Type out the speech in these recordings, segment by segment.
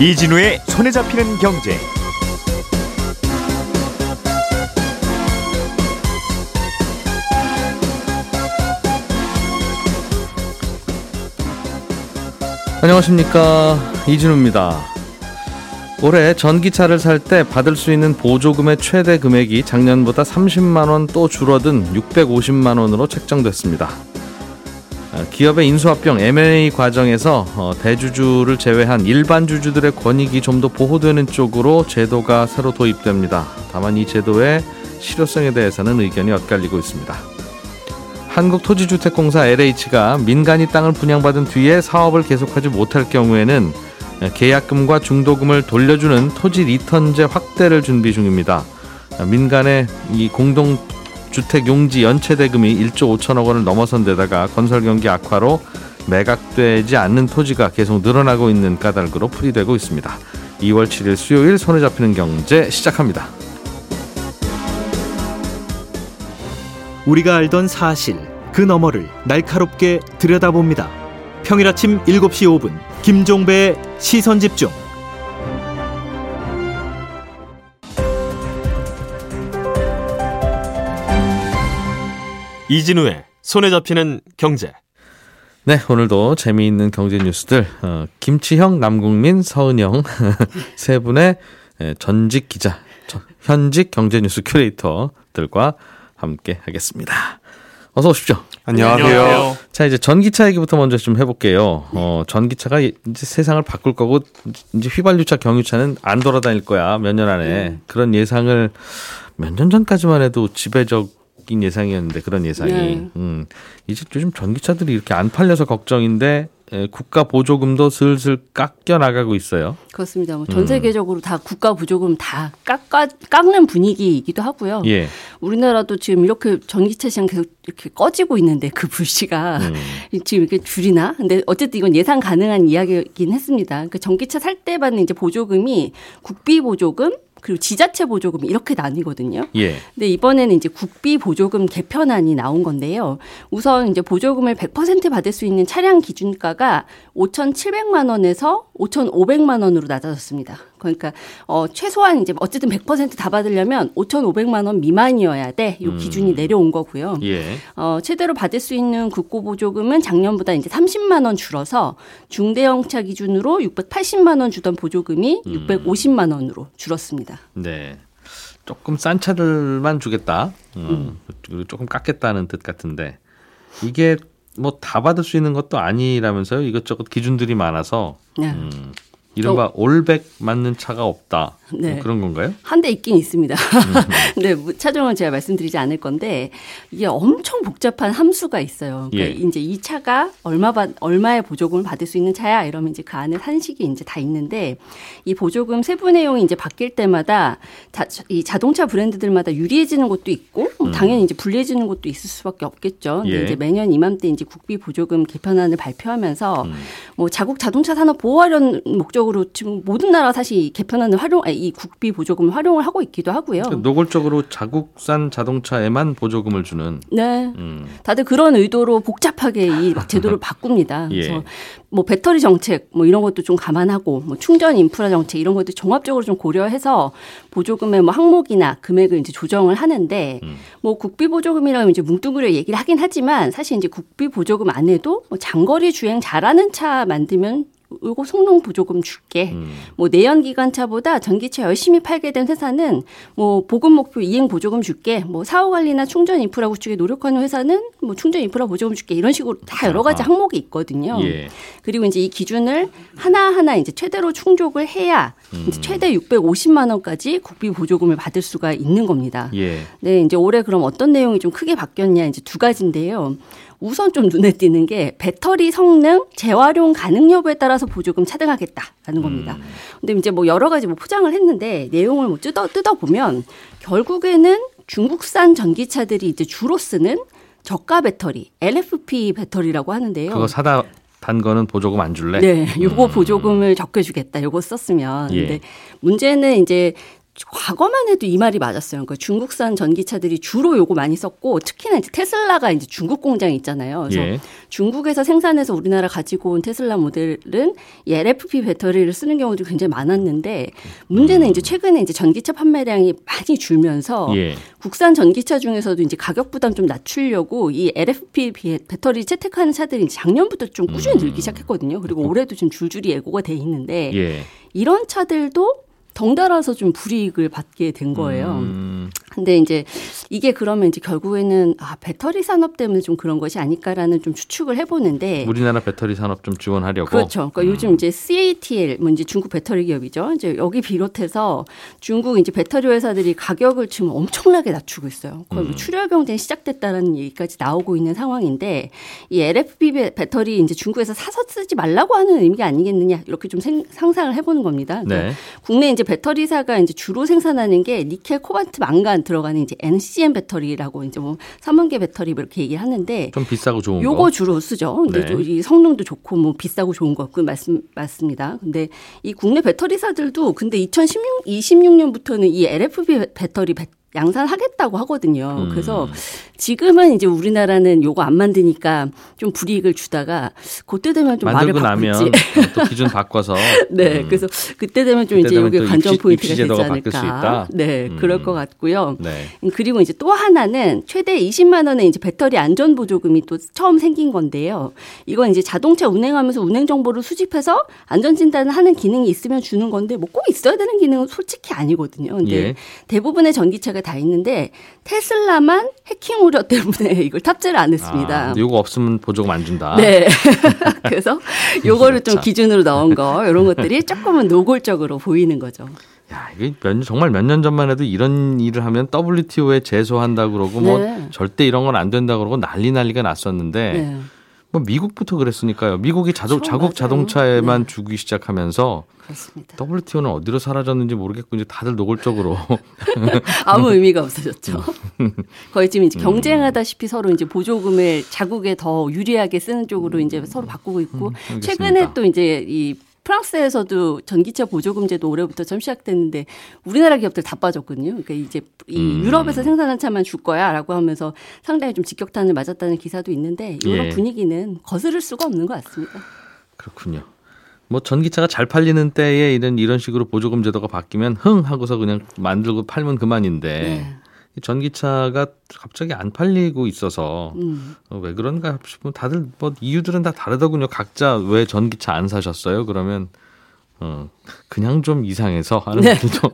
이진우의 손에 잡히는 경제. 안녕하십니까 이진우입니다. 올해 전기차를 살 때 받을 수 있는 보조금의 최대 금액이 작년보다 30만 원 또 줄어든 650만 원으로 책정됐습니다. 아, 기업의 인수합병 M&A 과정에서 어, 대주주를 제외한 일반 주주들의 권익이 좀 더 보호되는 쪽으로 제도가 새로 도입됩니다. 다만 이 제도의 실효성에 대해서는 의견이 엇갈리고 있습니다. 한국토지주택공사 LH가 민간이 땅을 분양받은 뒤에 사업을 계속하지 못할 경우에는 계약금과 중도금을 돌려주는 토지 리턴제 확대를 준비 중입니다. 민간의 이 공동 주택 용지 연체 대금이 1조 5천억 원을 넘어선 데다가 건설 경기 악화로 매각되지 않는 토지가 계속 늘어나고 있는 까닭으로 풀이되고 있습니다. 2월 7일 수요일 손에 잡히는 경제 시작합니다. 우리가 알던 사실 그 너머를 날카롭게 들여다봅니다. 평일 아침 7시 5분 김종배의 시선 집중. 이진우의 손에 잡히는 경제. 네, 오늘도 재미있는 경제 뉴스들 어, 김치형, 남국민, 서은영 세 분의 예, 전직 기자, 현직 경제 뉴스 큐레이터들과 함께 하겠습니다. 어서 오십시오. 안녕하세요. 자, 이제 전기차 얘기부터 먼저 좀 해볼게요. 어, 전기차가 이제 세상을 바꿀 거고, 이제 휘발유차, 경유차는 안 돌아다닐 거야, 몇 년 안에. 음. 그런 예상을 몇 년 전까지만 해도 지배적 인 예상이었는데, 그런 예상이. 네. 음, 이제 요즘 전기차들이 이렇게 안 팔려서 걱정인데, 예, 국가 보조금도 슬슬 깎여 나가고 있어요. 그렇습니다. 뭐전 음. 세계적으로 음. 다 국가 보조금 다 깎아 깎는 분위기이기도 하고요. 예. 우리나라도 지금 이렇게 전기차 시장 계속 이렇게 꺼지고 있는데 그 불씨가 음. 지금 이렇게 줄이나? 근데 어쨌든 이건 예상 가능한 이야기이긴 했습니다. 그 전기차 살 때 받는 이제 보조금이 국비 보조금 그리고 지자체 보조금 이렇게 나뉘거든요. 예. 근데 이번에는 이제 국비 보조금 개편안이 나온 건데요. 우선 이제 보조금을 100% 받을 수 있는 차량 기준가가 5,700만 원에서 5,500만 원으로 낮아졌습니다. 그러니까 어 최소한 이제 어쨌든 100%다 받으려면 5,500만 원 미만이어야 돼. 요 음. 기준이 음. 내려온 거고요. 예. 어 최대로 받을 수 있는 국고 보조금은 작년보다 이제 30만 원 줄어서 중대형차 기준으로 680만 원 주던 보조금이 음. 650만 원으로 줄었습니다. 네. 조금 싼 차들만 주겠다. 음. 음. 조금 깎겠다는 뜻 같은데 이게 뭐 다 받을 수 있는 것도 아니라면서요. 이것저것 기준들이 많아서. 네. 음. 이른바 어. 올백 맞는 차가 없다. 네. 뭐 그런 건가요? 한 대 있긴 있습니다. 네, 뭐 차종은 제가 말씀드리지 않을 건데 이게 엄청 복잡한 함수가 있어요. 그러니까 예. 이제 이 차가 얼마 받 얼마의 보조금을 받을 수 있는 차야 이러면 이제 그 안에 산식이 이제 다 있는데 이 보조금 세부 내용이 이제 바뀔 때마다 자, 이 자동차 브랜드들마다 유리해지는 것도 있고 뭐 음. 당연히 이제 불리해지는 것도 있을 수밖에 없겠죠. 근데 예. 이제 매년 이맘때 이제 국비 보조금 개편안을 발표하면서 음. 뭐 자국 자동차 산업 보호하려는 목적으로 지금 모든 나라가 사실 개편안을 활용 아니, 이 국비 보조금을 활용을 하고 있기도 하고요. 그러니까 노골적으로 자국산 자동차에만 보조금을 주는. 네. 음. 다들 그런 의도로 복잡하게 이 제도를 바꿉니다. 예. 그래서 뭐 배터리 정책 뭐 이런 것도 좀 감안하고 뭐 충전 인프라 정책 이런 것도 종합적으로 좀 고려해서 보조금의 뭐 항목이나 금액을 이제 조정을 하는데 음. 뭐 국비 보조금이라고 이제 뭉뚱그려 얘기를 하긴 하지만 사실 이제 국비 보조금 안에도 뭐 장거리 주행 잘하는 차 만들면 요거 성능 보조금 줄게. 음. 뭐 내연 기관차보다 전기차 열심히 팔게 된 회사는 뭐 보급 목표 이행 보조금 줄게. 뭐 사후 관리나 충전 인프라 구축에 노력하는 회사는 뭐 충전 인프라 보조금 줄게. 이런 식으로 다 여러 가지 항목이 있거든요. 예. 그리고 이제 이 기준을 하나하나 이제 최대로 충족을 해야 음. 이제 최대 650만 원까지 국비 보조금을 받을 수가 있는 겁니다. 예. 네, 이제 올해 그럼 어떤 내용이 좀 크게 바뀌었냐 이제 두 가지인데요. 우선 좀 눈에 띄는 게 배터리 성능 재활용 가능 여부에 따라서 보조금 차등하겠다라는 겁니다. 음. 근데 이제 뭐 여러 가지 뭐 포장을 했는데 내용을 뭐 뜯어 뜯어 보면 결국에는 중국산 전기차들이 이제 주로 쓰는 저가 배터리, LFP 배터리라고 하는데요. 그거 사다 단 거는 보조금 안 줄래? 네, 요거 음. 보조금을 적게 주겠다. 요거 썼으면. 예. 근데 문제는 이제 과거만 해도 이 말이 맞았어요. 그러니까 중국산 전기차들이 주로 요거 많이 썼고 특히나 이제 테슬라가 이제 중국 공장이 있잖아요. 그래서 예. 중국에서 생산해서 우리나라 가지고 온 테슬라 모델은 이 LFP 배터리를 쓰는 경우도 굉장히 많았는데 문제는 음. 이제 최근에 이제 전기차 판매량이 많이 줄면서 예. 국산 전기차 중에서도 이제 가격 부담 좀 낮추려고 이 LFP 배터리 채택하는 차들이 작년부터 좀 꾸준히 늘기 음. 시작했거든요. 그리고 올해도 지금 줄줄이 예고가 돼 있는데 예. 이런 차들도 덩달아서 좀 불이익을 받게 된 거예요. 음. 근데 이제 이게 그러면 이제 결국에는 아, 배터리 산업 때문에 좀 그런 것이 아닐까라는 좀 추측을 해보는데 우리나라 배터리 산업 좀 지원하려고 그렇죠. 그러니까 음. 요즘 이제 CATL 뭐 이제 중국 배터리 기업이죠. 이제 여기 비롯해서 중국 이제 배터리 회사들이 가격을 지금 엄청나게 낮추고 있어요. 거의 뭐 음. 출혈 경쟁이 시작됐다라는 얘기까지 나오고 있는 상황인데 이 LFP 배터리 이제 중국에서 사서 쓰지 말라고 하는 의미가 아니겠느냐 이렇게 좀 생, 상상을 해보는 겁니다. 그러니까 네. 국내 이제 배터리사가 이제 주로 생산하는 게 니켈, 코발트, 망간 들어가는 이제 NCM 배터리라고 이제 뭐 삼원계 배터리 뭐 이렇게 얘기를 하는데 좀 비싸고 좋은 요거 거. 주로 쓰죠. 근데 네. 이 성능도 좋고 뭐 비싸고 좋은 거 그 말씀 맞습니다. 근데 이 국내 배터리사들도 근데 2016 26년부터는 이 LFP 배터리 배, 양산하겠다고 하거든요. 음. 그래서 지금은 이제 우리나라는 요거 안 만드니까 좀 불이익을 주다가 그때 되면 좀 말을 바꿀지. 또 기준 바꿔서. 네, 음. 그래서 그때 되면 좀 이제 여기 관전 포인트가 되지 않을까. 네, 음. 그럴 것 같고요. 네. 그리고 이제 또 하나는 최대 20만 원의 이제 배터리 안전 보조금이 또 처음 생긴 건데요. 이건 이제 자동차 운행하면서 운행 정보를 수집해서 안전 진단을 하는 기능이 있으면 주는 건데 뭐 꼭 있어야 되는 기능은 솔직히 아니거든요. 근데 예. 대부분의 전기차가 가지가 다 있는데 테슬라만 해킹 우려 때문에 이걸 탑재를 안 했습니다. 아, 이거 없으면 보조금 안 준다. 네. 그래서 요거를 좀 기준으로 넣은 거 이런 것들이 조금은 노골적으로 보이는 거죠. 야, 이게 몇, 정말 몇 년 전만 해도 이런 일을 하면 WTO에 제소한다 그러고 뭐 네. 뭐 절대 이런 건 안 된다 그러고 난리 난리가 났었는데 네. 뭐 미국부터 그랬으니까요. 미국이 자동, 자국. 자동차에만 네. 주기 시작하면서 그렇습니다. WTO는 어디로 사라졌는지 모르겠고 이제 다들 노골적으로 아무 의미가 없어졌죠. 거의 지금 이제 음. 경쟁하다시피 서로 이제 보조금을 자국에 더 유리하게 쓰는 쪽으로 이제 서로 바꾸고 있고 음, 최근에 또 이제 이 프랑스에서도 전기차 보조금 제도 올해부터 좀 시작됐는데 우리나라 기업들 다 빠졌거든요. 그러니까 이제 이 음. 유럽에서 생산한 차만 줄 거야라고 하면서 상당히 좀 직격탄을 맞았다는 기사도 있는데 이런 예. 분위기는 거스를 수가 없는 것 같습니다. 그렇군요. 뭐 전기차가 잘 팔리는 때에 이런 이런 식으로 보조금 제도가 바뀌면 흥 하고서 그냥 만들고 팔면 그만인데 네. 전기차가 갑자기 안 팔리고 있어서 음. 어, 왜 그런가 싶으면 다들 뭐 이유들은 다 다르더군요. 각자 왜 전기차 안 사셨어요? 그러면 어 그냥 좀 이상해서 하는 네. 분들도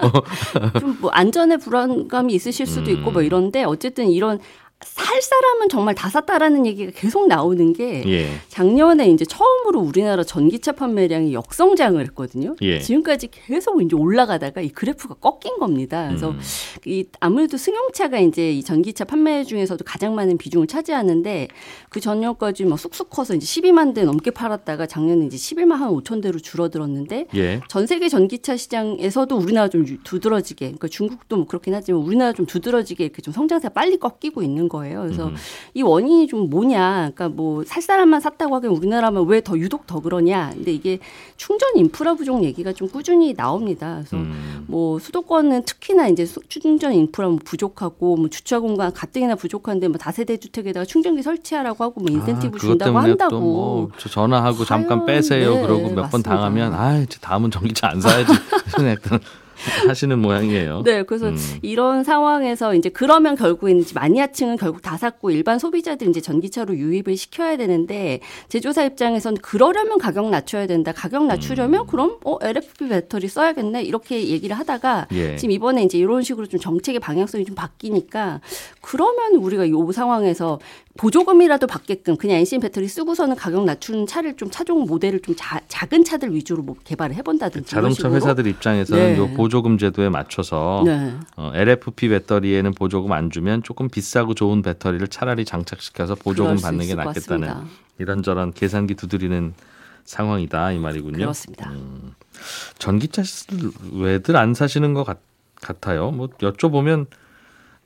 좀뭐 안전에 불안감이 있으실 수도 음. 있고 뭐 이런데 어쨌든 이런 살 사람은 정말 다 샀다라는 얘기가 계속 나오는 게 예. 작년에 이제 처음으로 우리나라 전기차 판매량이 역성장을 했거든요. 예. 지금까지 계속 이제 올라가다가 이 그래프가 꺾인 겁니다. 그래서 음. 이 아무래도 승용차가 이제 이 전기차 판매 중에서도 가장 많은 비중을 차지하는데 그 전년까지 뭐 쑥쑥 커서 이제 12만 대 넘게 팔았다가 작년에 이제 11만 한 5천 대로 줄어들었는데 예. 전 세계 전기차 시장에서도 우리나라 좀 두드러지게 그러니까 중국도 뭐 그렇긴 하지만 우리나라 좀 두드러지게 이렇게 좀 성장세가 빨리 꺾이고 있는 거예요. 그래서 음. 이 원인이 좀 뭐냐. 그러니까 뭐 살 사람만 샀다고 하기엔 우리나라만 왜더 유독 더 그러냐. 근데 이게 충전 인프라 부족 얘기가 좀 꾸준히 나옵니다. 그래서 음. 뭐 수도권은 특히나 이제 충전 인프라 뭐 부족하고 뭐 주차 공간 가뜩이나 부족한데 뭐 다세대 주택에다가 충전기 설치하라고 하고 뭐 인센티브 아, 준다고 한다고. 뭐 전화하고 잠깐 빼세요. 네, 그러고 몇 번 당하면 아, 다음은 전기차 안 사야지. 하시는 모양이에요. 네, 그래서 음. 이런 상황에서 이제 그러면 결국에는 마니아층은 결국 다 샀고 일반 소비자들 이제 전기차로 유입을 시켜야 되는데 제조사 입장에서는 그러려면 가격 낮춰야 된다. 가격 낮추려면 음. 그럼 어 LFP 배터리 써야겠네 이렇게 얘기를 하다가 예. 지금 이번에 이제 이런 식으로 좀 정책의 방향성이 좀 바뀌니까 그러면 우리가 이 상황에서 보조금이라도 받게끔 그냥 엔진 배터리 쓰고서는 가격 낮추는 차를 좀 차종 모델을 좀 자, 작은 차들 위주로 뭐 개발을 해본다든지 자동차 회사들 입장에서는 네. 요 보조금 제도에 맞춰서 네. 어, LFP 배터리에는 보조금 안 주면 조금 비싸고 좋은 배터리를 차라리 장착시켜서 보조금 받는 게 낫겠다는 이런저런 계산기 두드리는 상황이다 이 말이군요. 그렇습니다. 음, 전기차 왜들 안 사시는 것 같, 같아요. 뭐 여쭤보면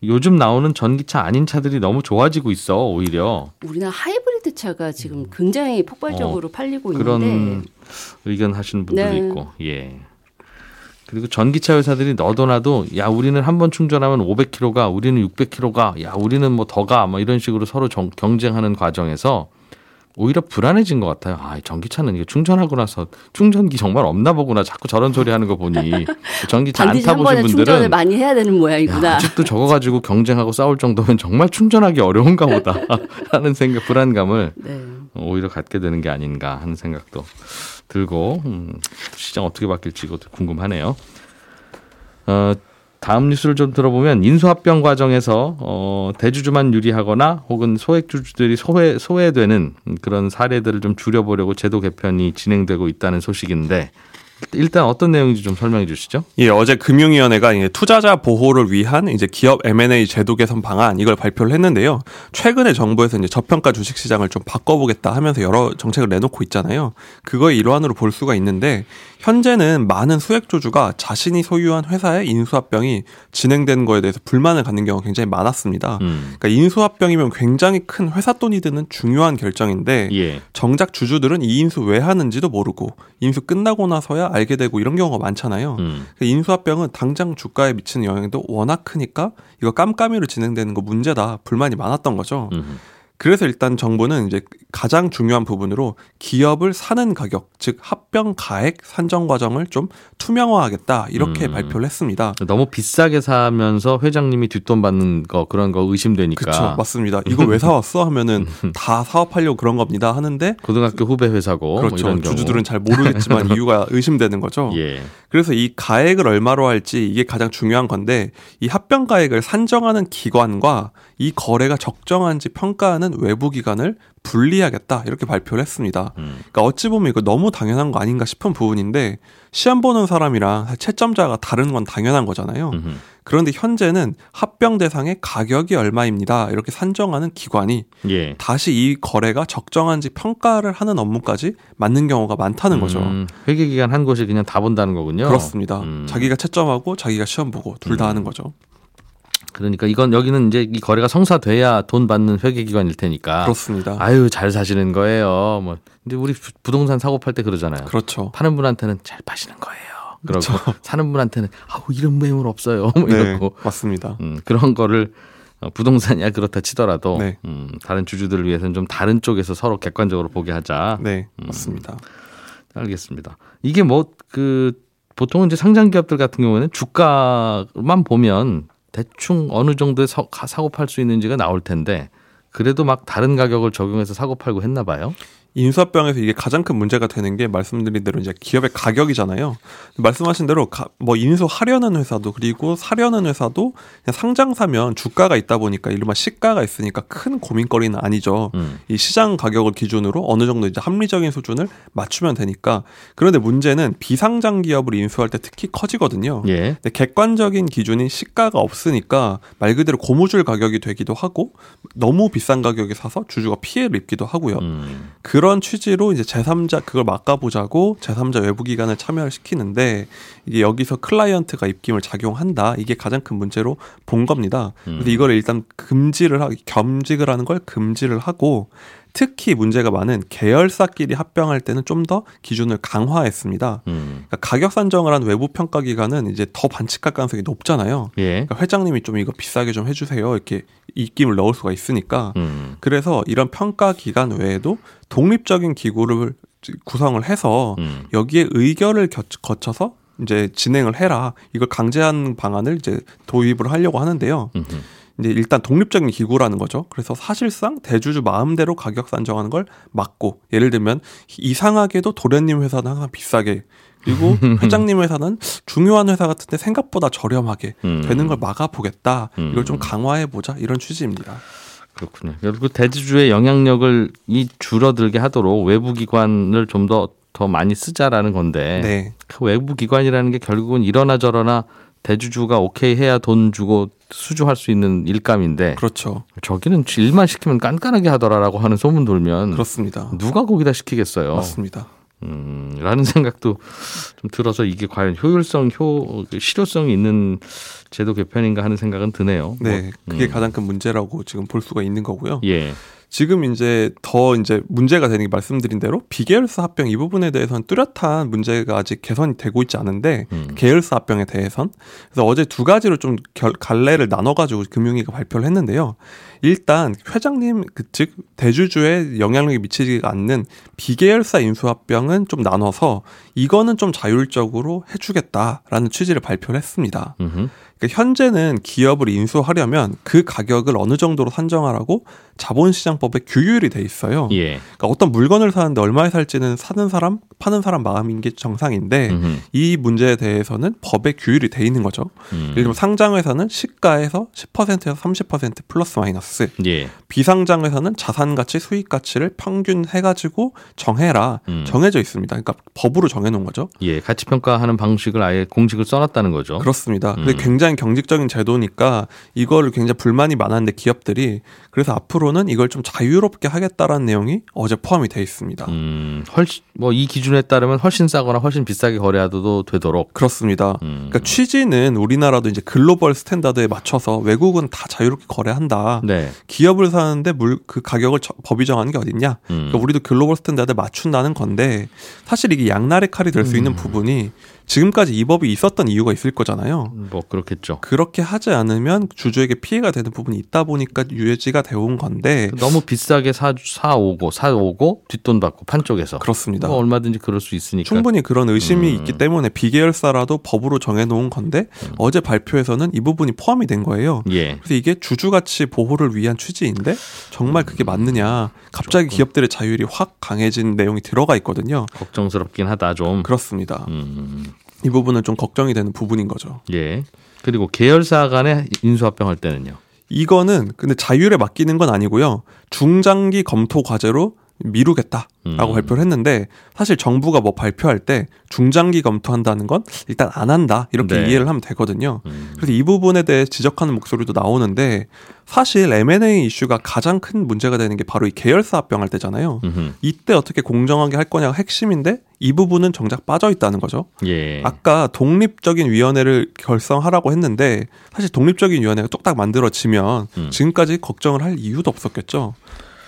요즘 나오는 전기차 아닌 차들이 너무 좋아지고 있어 오히려. 우리나라 하이브리드 차가 지금 굉장히 폭발적으로 어, 팔리고 있는데 그런 의견 하시는 분들도 네. 있고 예. 그리고 전기차 회사들이 너도나도 야 우리는 한 번 충전하면 500km가 우리는 600km가 야 우리는 뭐 더가 뭐 이런 식으로 서로 정, 경쟁하는 과정에서 오히려 불안해진 것 같아요. 아, 전기차는 이게 충전하고 나서 충전기 정말 없나 보구나. 자꾸 저런 소리 하는 거 보니 전기차 안 타보신 분들은 충전을 많이 해야 되는 모양이구나. 야, 아직도 저거 가지고 경쟁하고 싸울 정도면 정말 충전하기 어려운가 보다 하는 생각, 불안감을 네. 오히려 갖게 되는 게 아닌가 하는 생각도 들고 음, 시장 어떻게 바뀔지 이것도 궁금하네요. 어, 다음 뉴스를 좀 들어보면 인수합병 과정에서 어, 대주주만 유리하거나 혹은 소액주주들이 소외 소외되는 그런 사례들을 좀 줄여보려고 제도 개편이 진행되고 있다는 소식인데 일단 어떤 내용인지 좀 설명해 주시죠. 예, 어제 금융위원회가 투자자 보호를 위한 이제 기업 M&A 제도 개선 방안 이걸 발표를 했는데요. 최근에 정부에서 이제 저평가 주식 시장을 좀 바꿔보겠다 하면서 여러 정책을 내놓고 있잖아요. 그거의 일환으로 볼 수가 있는데 현재는 많은 수액주주가 자신이 소유한 회사의 인수합병이 진행되는 거에 대해서 불만을 갖는 경우가 굉장히 많았습니다. 음. 그러니까 인수합병이면 굉장히 큰 회사 돈이 드는 중요한 결정인데 예. 정작 주주들은 이 인수 왜 하는지도 모르고 인수 끝나고 나서야 알게 되고 이런 경우가 많잖아요. 음. 그러니까 인수합병은 당장 주가에 미치는 영향도 워낙 크니까 이거 깜깜이로 진행되는 거 문제다 불만이 많았던 거죠. 음. 그래서 일단 정부는 이제 가장 중요한 부분으로 기업을 사는 가격, 즉 합병 가액 산정 과정을 좀 투명화하겠다 이렇게 음. 발표를 했습니다. 너무 비싸게 사면서 회장님이 뒷돈 받는 거 그런 거 의심되니까. 그렇죠, 맞습니다. 이거 왜 사왔어 하면은 다 사업하려고 그런 겁니다 하는데 고등학교 후배 회사고 뭐 그렇죠. 뭐 주주들은 잘 모르겠지만 이유가 의심되는 거죠. 예. 그래서 이 가액을 얼마로 할지 이게 가장 중요한 건데 이 합병 가액을 산정하는 기관과 이 거래가 적정한지 평가하는 외부 기관을 분리하겠다 이렇게 발표를 했습니다. 음. 그러니까 어찌 보면 이거 너무 당연한 거 아닌가 싶은 부분인데 시험 보는 사람이랑 채점자가 다른 건 당연한 거잖아요. 음흠. 그런데 현재는 합병 대상의 가격이 얼마입니다. 이렇게 산정하는 기관이 예. 다시 이 거래가 적정한지 평가를 하는 업무까지 맞는 경우가 많다는 거죠. 음, 회계 기간 한 곳이 그냥 다 본다는 거군요. 그렇습니다. 음. 자기가 채점하고 자기가 시험 보고 둘다 음. 하는 거죠. 그러니까 이건 여기는 이제 이 거래가 성사돼야 돈 받는 회계기관일 테니까. 그렇습니다. 아유 잘 사시는 거예요. 뭐 근데 우리 부동산 사고 팔 때 그러잖아요. 그렇죠. 파는 분한테는 잘 파시는 거예요. 그러고 그렇죠. 사는 분한테는 아우 이런 매물 없어요. 뭐 네, 이러고 맞습니다. 음, 그런 거를 어, 부동산이야 그렇다 치더라도 네. 음, 다른 주주들을 위해서는 좀 다른 쪽에서 서로 객관적으로 보게 하자. 네, 음, 맞습니다. 알겠습니다. 이게 뭐 그 보통은 이제 상장 기업들 같은 경우에는 주가만 보면 대충 어느 정도의 사고 팔 수 있는지가 나올 텐데 그래도 막 다른 가격을 적용해서 사고 팔고 했나 봐요. 인수합병에서 이게 가장 큰 문제가 되는 게 말씀드린 대로 이제 기업의 가격이잖아요. 말씀하신 대로 가, 뭐 인수하려는 회사도 그리고 사려는 회사도 그냥 상장 사면 주가가 있다 보니까 이른바 시가가 있으니까 큰 고민거리는 아니죠. 음. 이 시장 가격을 기준으로 어느 정도 이제 합리적인 수준을 맞추면 되니까. 그런데 문제는 비상장 기업을 인수할 때 특히 커지거든요. 예. 근데 객관적인 기준인 시가가 없으니까 말 그대로 고무줄 가격이 되기도 하고 너무 비싼 가격에 사서 주주가 피해를 입기도 하고요. 음. 그런 취지로 이제 제3자 그걸 막아보자고 제3자 외부 기관을 참여를 시키는데 이게 여기서 클라이언트가 입김을 작용한다. 이게 가장 큰 문제로 본 겁니다. 그래서 음. 이걸 일단 금지를 하기 겸직을 하는 걸 금지를 하고 특히 문제가 많은 계열사끼리 합병할 때는 좀 더 기준을 강화했습니다. 음. 그러니까 가격 산정을 한 외부 평가 기관은 이제 더 반칙할 가능성이 높잖아요. 예. 그러니까 회장님이 좀 이거 비싸게 좀 해주세요. 이렇게 입김을 넣을 수가 있으니까. 음. 그래서 이런 평가 기관 외에도 독립적인 기구를 구성을 해서 음. 여기에 의결을 거쳐서 이제 진행을 해라. 이걸 강제한 방안을 이제 도입을 하려고 하는데요. 음흠. 이제 일단 독립적인 기구라는 거죠. 그래서 사실상 대주주 마음대로 가격 산정하는 걸 막고 예를 들면 이상하게도 도련님 회사는 항상 비싸게 그리고 회장님 회사는 중요한 회사 같은데 생각보다 저렴하게 음. 되는 걸 막아보겠다. 이걸 좀 음. 강화해 보자 이런 취지입니다. 그렇군요. 결국 대주주의 영향력을 이 줄어들게 하도록 외부 기관을 좀 더 더 많이 쓰자라는 건데 네. 그 외부 기관이라는 게 결국은 이러나 저러나 대주주가 오케이 해야 돈 주고 수주할 수 있는 일감인데 그렇죠. 저기는 일만 시키면 깐깐하게 하더라라고 하는 소문 돌면 그렇습니다. 누가 거기다 시키겠어요. 맞습니다. 음, 라는 생각도 좀 들어서 이게 과연 효율성, 효, 실효성이 있는 제도 개편인가 하는 생각은 드네요. 네, 뭐, 그게 음. 가장 큰 문제라고 지금 볼 수가 있는 거고요. 예. 지금 이제 더 이제 문제가 되는 게 말씀드린 대로 비계열사 합병 이 부분에 대해서는 뚜렷한 문제가 아직 개선이 되고 있지 않은데 음. 계열사 합병에 대해선 그래서 어제 두 가지로 좀 결, 갈래를 나눠가지고 금융위가 발표를 했는데요. 일단 회장님 그 즉 대주주에 영향력이 미치지 않는 비계열사 인수합병은 좀 나눠서 이거는 좀 자율적으로 해주겠다라는 취지를 발표를 했습니다. 음흠. 그러니까 현재는 기업을 인수하려면 그 가격을 어느 정도로 산정하라고 자본시장법에 규율이 돼 있어요. 예. 그러니까 어떤 물건을 사는데 얼마에 살지는 사는 사람, 파는 사람 마음인 게 정상인데 음흠. 이 문제에 대해서는 법에 규율이 돼 있는 거죠. 음. 예를 들면 상장회사는 시가에서 10%에서 30% 플러스 마이너스, 예. 비상장회사는 자산 가치, 수익 가치를 평균 해 가지고 정해라 음. 정해져 있습니다. 그러니까 법으로 정해 놓은 거죠. 예. 가치 평가하는 방식을 아예 공식을 써 놨다는 거죠. 그렇습니다. 근데 음. 굉장히 경직적인 제도니까 이거를 굉장히 불만이 많았는데 기업들이 그래서 앞으로는 이걸 좀 자유롭게 하겠다라는 내용이 어제 포함이 돼 있습니다. 음, 훨씬 뭐 이 기준에 따르면 훨씬 싸거나 훨씬 비싸게 거래해도 되도록. 그렇습니다. 음. 그러니까 취지는 우리나라도 이제 global standard에 맞춰서 외국은 다 자유롭게 거래한다. 네. 기업을 사는데 뭘 그 가격을 저- 법이 정하는 게 어딨냐? 음. 그러니까 우리도 global standard에 맞춘다는 건데 사실 이게 양날의 칼이 될수 음. 있는 부분이 지금까지 이 법이 있었던 이유가 있을 거잖아요. 뭐 그렇겠죠. 그렇게 하지 않으면 주주에게 피해가 되는 부분이 있다 보니까 유예지가 되어온 건데 너무 비싸게 사 사오고 사오고 뒷돈 받고 판 쪽에서. 그렇습니다. 뭐 얼마든지 그럴 수 있으니까. 충분히 그런 의심이 음. 있기 때문에 비계열사라도 법으로 정해놓은 건데 어제 발표에서는 이 부분이 포함이 된 거예요. 예. 그래서 이게 주주 가치 보호를 위한 취지인데 정말 그게 맞느냐? 갑자기 기업들의 자율이 확 강해진 내용이 들어가 있거든요. 걱정스럽긴 하다 좀. 그렇습니다. 음. 이 부분은 좀 걱정이 되는 부분인 거죠. 예. 그리고 계열사 간의 인수합병할 때는요. 이거는 근데 자율에 맡기는 건 아니고요. 중장기 검토 과제로 미루겠다라고 음. 발표를 했는데 사실 정부가 뭐 발표할 때 중장기 검토한다는 건 일단 안 한다 이렇게 네. 이해를 하면 되거든요. 음. 그래서 이 부분에 대해 지적하는 목소리도 나오는데 사실 M&A 이슈가 가장 큰 문제가 되는 게 바로 이 계열사 합병할 때잖아요. 음흠. 이때 어떻게 공정하게 할 거냐가 핵심인데 이 부분은 정작 빠져 있다는 거죠. 예. 아까 독립적인 위원회를 결성하라고 했는데 사실 독립적인 위원회가 뚝딱 만들어지면 음. 지금까지 걱정을 할 이유도 없었겠죠.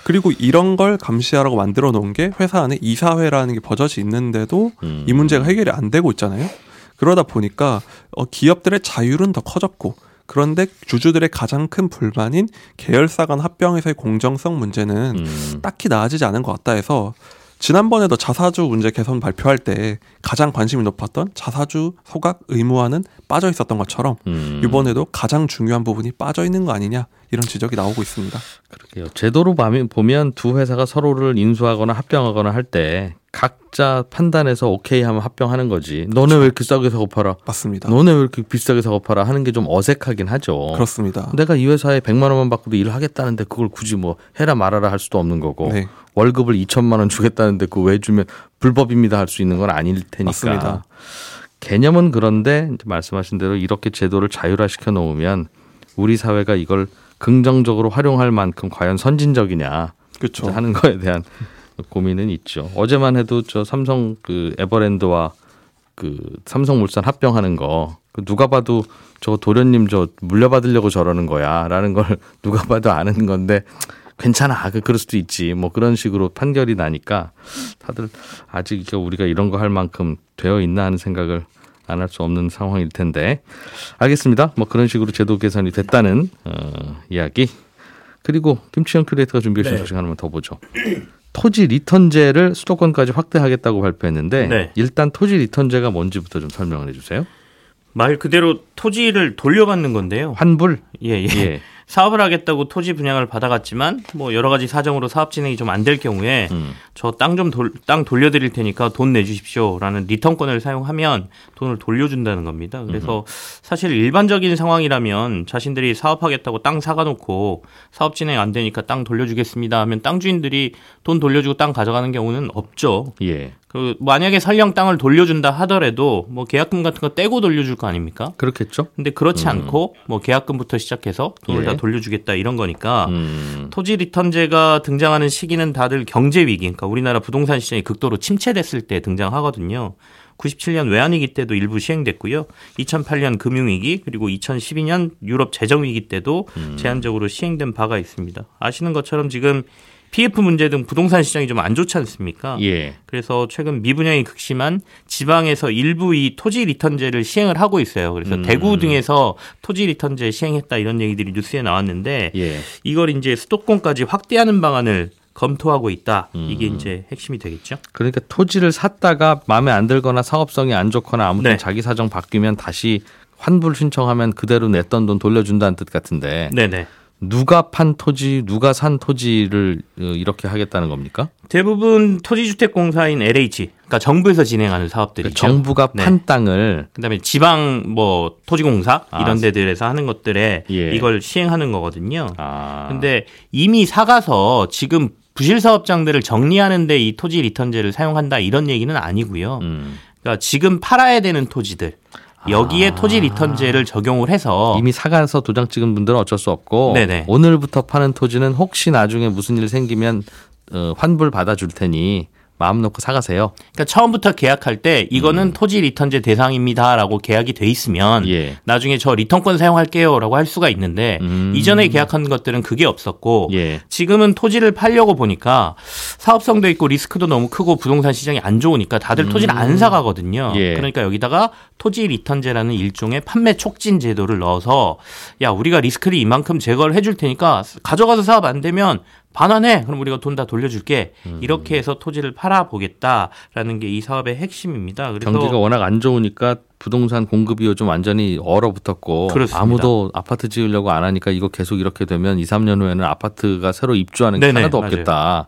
그리고 이런 걸 감시하라고 만들어 놓은 게 회사 안에 이사회라는 게 버젓이 있는데도 음. 이 문제가 해결이 안 되고 있잖아요. 그러다 보니까 어, 기업들의 자율은 더 커졌고 그런데 주주들의 가장 큰 불만인 계열사 간 합병에서의 공정성 문제는 음. 딱히 나아지지 않은 것 같다 해서 지난번에도 자사주 문제 개선 발표할 때 가장 관심이 높았던 자사주 소각 의무화는 빠져 있었던 것처럼 음. 이번에도 가장 중요한 부분이 빠져 있는 거 아니냐 이런 지적이 나오고 있습니다. 그러게요. 제도로 보면 두 회사가 서로를 인수하거나 합병하거나 할 때 각자 판단해서 오케이 하면 합병하는 거지. 너네 왜 이렇게 싸게 사고 팔아? 맞습니다. 너네 왜 이렇게 비싸게 사고 팔아? 하는 게 좀 어색하긴 하죠. 그렇습니다. 내가 이 회사에 100만 원만 받고도 일을 하겠다는데 그걸 굳이 뭐 해라 말아라 할 수도 없는 거고 네. 월급을 2천만 원 주겠다는데 그거 왜 주면 불법입니다 할 수 있는 건 아닐 테니까 맞습니다. 개념은 그런데 말씀하신 대로 이렇게 제도를 자율화시켜 놓으면 우리 사회가 이걸 긍정적으로 활용할 만큼 과연 선진적이냐 그렇죠. 하는 거에 대한 고민은 있죠. 어제만 해도 저 삼성 그 에버랜드와 그 삼성물산 합병하는 거그 누가 봐도 저 도련님 저 물려받으려고 저러는 거야라는 걸 누가 봐도 아는 건데 괜찮아 그 그럴 수도 있지 뭐 그런 식으로 판결이 나니까 다들 아직 우리가 이런 거 할 만큼 되어 있나 하는 생각을 안 할 수 없는 상황일 텐데 알겠습니다. 뭐 그런 식으로 제도 개선이 됐다는 어, 이야기 그리고 김치영 큐레이터가 준비해 주신 네. 소식 하나만 더 보죠. 토지 리턴제를 수도권까지 확대하겠다고 발표했는데 네. 일단 토지 리턴제가 뭔지부터 좀 설명을 해주세요. 말 그대로 토지를 돌려받는 건데요. 환불 예, 예. 예. 사업을 하겠다고 토지 분양을 받아갔지만 뭐 여러 가지 사정으로 사업 진행이 좀 안 될 경우에 음. 저 땅 좀 땅 돌려드릴 테니까 돈 내주십시오라는 리턴권을 사용하면 돈을 돌려준다는 겁니다. 그래서 사실 일반적인 상황이라면 자신들이 사업하겠다고 땅 사가놓고 사업 진행 안 되니까 땅 돌려주겠습니다 하면 땅 주인들이 돈 돌려주고 땅 가져가는 경우는 없죠. 예. 그 만약에 설령 땅을 돌려준다 하더라도 뭐 계약금 같은 거 떼고 돌려줄 거 아닙니까? 그렇겠죠. 근데 그렇지 않고 뭐 계약금부터 시작해서 돈을 예. 다 돌려주겠다 이런 거니까 음. 토지 리턴제가 등장하는 시기는 다들 경제 위기, 그러니까 우리나라 부동산 시장이 극도로 침체됐을 때 등장하거든요. 97년 외환위기 때도 일부 시행됐고요. 2008년 금융위기 그리고 2012년 유럽 재정위기 때도 음. 제한적으로 시행된 바가 있습니다. 아시는 것처럼 지금 PF 문제 등 부동산 시장이 좀 안 좋지 않습니까? 예. 그래서 최근 미분양이 극심한 지방에서 일부 이 토지 리턴제를 시행을 하고 있어요. 그래서 음. 대구 등에서 토지 리턴제 시행했다 이런 얘기들이 뉴스에 나왔는데 예. 이걸 이제 수도권까지 확대하는 방안을 검토하고 있다. 이게 음. 이제 핵심이 되겠죠. 그러니까 토지를 샀다가 마음에 안 들거나 사업성이 안 좋거나 아무튼 네. 자기 사정 바뀌면 다시 환불 신청하면 그대로 냈던 돈 돌려준다는 뜻 같은데. 네네. 누가 판 토지, 누가 산 토지를 어, 이렇게 하겠다는 겁니까? 대부분 토지주택공사인 LH, 그러니까 정부에서 진행하는 사업들이죠. 그러니까 정부가 네. 판 네. 땅을 그다음에 지방 뭐 토지공사 아, 이런 데들에서 하는 것들에 예. 이걸 시행하는 거거든요. 아. 근데 이미 사가서 지금 부실 사업장들을 정리하는데 이 토지 리턴제를 사용한다 이런 얘기는 아니고요. 음. 그러니까 지금 팔아야 되는 토지들 여기에 아. 토지 리턴제를 적용을 해서 이미 사가서 도장 찍은 분들은 어쩔 수 없고 네네. 오늘부터 파는 토지는 혹시 나중에 무슨 일 생기면 어, 환불 받아줄 테니 마음 놓고 사가세요. 그러니까 처음부터 계약할 때 이거는 음. 토지 리턴제 대상입니다라고 계약이 돼 있으면 예. 나중에 저 리턴권 사용할게요라고 할 수가 있는데 음. 이전에 계약한 것들은 그게 없었고 예. 지금은 토지를 팔려고 보니까 사업성도 없고 리스크도 너무 크고 부동산 시장이 안 좋으니까 다들 음. 토지를 안 사가거든요. 예. 그러니까 여기다가 토지 리턴제라는 일종의 판매 촉진 제도를 넣어서 야 우리가 리스크를 이만큼 제거를 해줄 테니까 가져가서 사업 안 되면 반환해. 그럼 우리가 돈 다 돌려줄게. 음. 이렇게 해서 토지를 팔아보겠다라는 게 이 사업의 핵심입니다. 그래서 경기가 워낙 안 좋으니까 부동산 공급이 요즘 완전히 얼어붙었고 그렇습니다. 아무도 아파트 지으려고 안 하니까 이거 계속 이렇게 되면 2, 3년 후에는 아파트가 새로 입주하는 게 네네, 하나도 없겠다. 맞아요.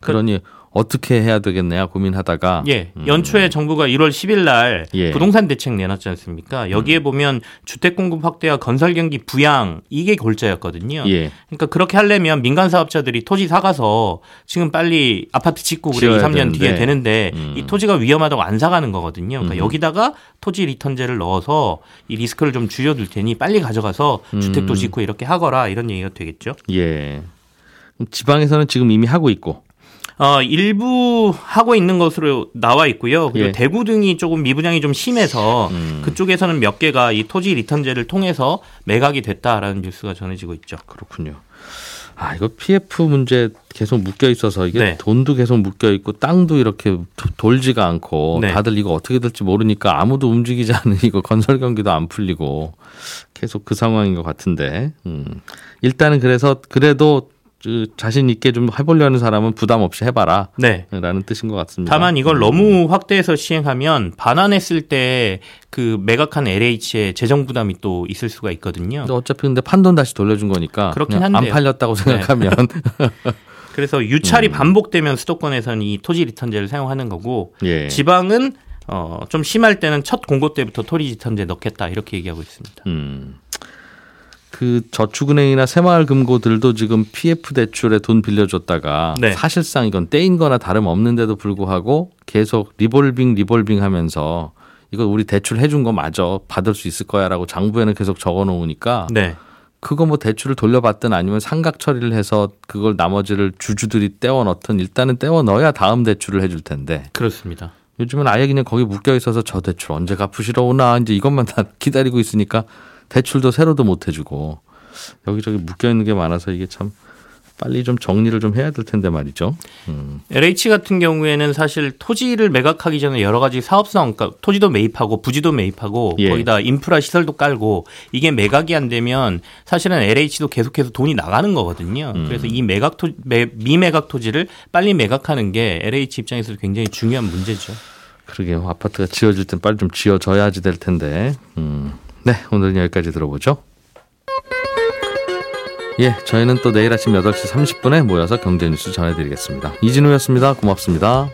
그러니 어떻게 해야 되겠냐 고민하다가 예 음. 연초에 정부가 1월 10일 날 예. 부동산 대책 내놨지 않습니까? 여기에 음. 보면 주택 공급 확대와 건설 경기 부양 이게 골자였거든요. 예. 그러니까 그렇게 하려면 민간 사업자들이 토지 사가서 지금 빨리 아파트 짓고 그래 2, 3년 되는데. 뒤에 되는데 음. 이 토지가 위험하다고 안 사가는 거거든요. 그러니까 음. 여기다가 토지 리턴제를 넣어서 이 리스크를 좀 줄여둘 테니 빨리 가져가서 음. 주택도 짓고 이렇게 하거라 이런 얘기가 되겠죠. 예. 지방에서는 지금 이미 하고 있고 어, 일부 하고 있는 것으로 나와 있고요. 그리고 예. 대구 등이 조금 미분양이 좀 심해서 음. 그쪽에서는 몇 개가 이 토지 리턴제를 통해서 매각이 됐다라는 뉴스가 전해지고 있죠. 그렇군요. 아, 이거 PF 문제 계속 묶여 있어서 이게 네. 돈도 계속 묶여 있고 땅도 이렇게 돌지가 않고 네. 다들 이거 어떻게 될지 모르니까 아무도 움직이지 않는 이거 건설 경기도 안 풀리고 계속 그 상황인 것 같은데. 음. 일단은 그래서 그래도 그 자신 있게 좀 해보려는 사람은 부담 없이 해봐라. 네. 라는 뜻인 것 같습니다. 다만 이걸 너무 확대해서 시행하면 반환했을 때 그 매각한 LH의 재정 부담이 또 있을 수가 있거든요. 근데 어차피 근데 판돈 다시 돌려준 거니까 그렇긴 한데 안 팔렸다고 네. 생각하면. 네. 그래서 유찰이 음. 반복되면 수도권에서는 이 토지 리턴제를 사용하는 거고 예. 지방은 어, 좀 심할 때는 첫 공고 때부터 토지 리턴제 넣겠다 이렇게 얘기하고 있습니다. 음. 그 저축은행이나 새마을금고들도 지금 PF 대출에 돈 빌려줬다가 네. 사실상 이건 떼인 거나 다름없는데도 불구하고 계속 revolving revolving 하면서 이거 우리 대출 해준 거 맞아 받을 수 있을 거야라고 장부에는 계속 적어 놓으니까 네. 그거 뭐 대출을 돌려받든 아니면 상각 처리를 해서 그걸 나머지를 주주들이 떼어 넣든 일단은 떼어 넣어야 다음 대출을 해줄 텐데 그렇습니다. 요즘은 아예 그냥 거기 묶여 있어서 저 대출 언제 갚으시러 오나 이제 이것만 다 기다리고 있으니까 대출도 새로도 못 해주고 여기저기 묶여 있는 게 많아서 이게 참 빨리 좀 정리를 좀 해야 될 텐데 말이죠. 음. LH 같은 경우에는 사실 토지를 매각하기 전에 여러 가지 사업성, 그러니까 토지도 매입하고 부지도 매입하고 예. 거기다 인프라 시설도 깔고 이게 매각이 안 되면 사실은 LH도 계속해서 돈이 나가는 거거든요. 음. 그래서 이 매각 토 매, 미매각 토지를 빨리 매각하는 게 LH 입장에서 굉장히 중요한 문제죠. 그러게요. 아파트가 지어질 땐 빨리 좀 지어져야지 될 텐데. 음. 네, 오늘은 여기까지 들어보죠. 예, 저희는 또 내일 아침 8시 30분에 모여서 경제 뉴스 전해드리겠습니다. 이진우였습니다. 고맙습니다.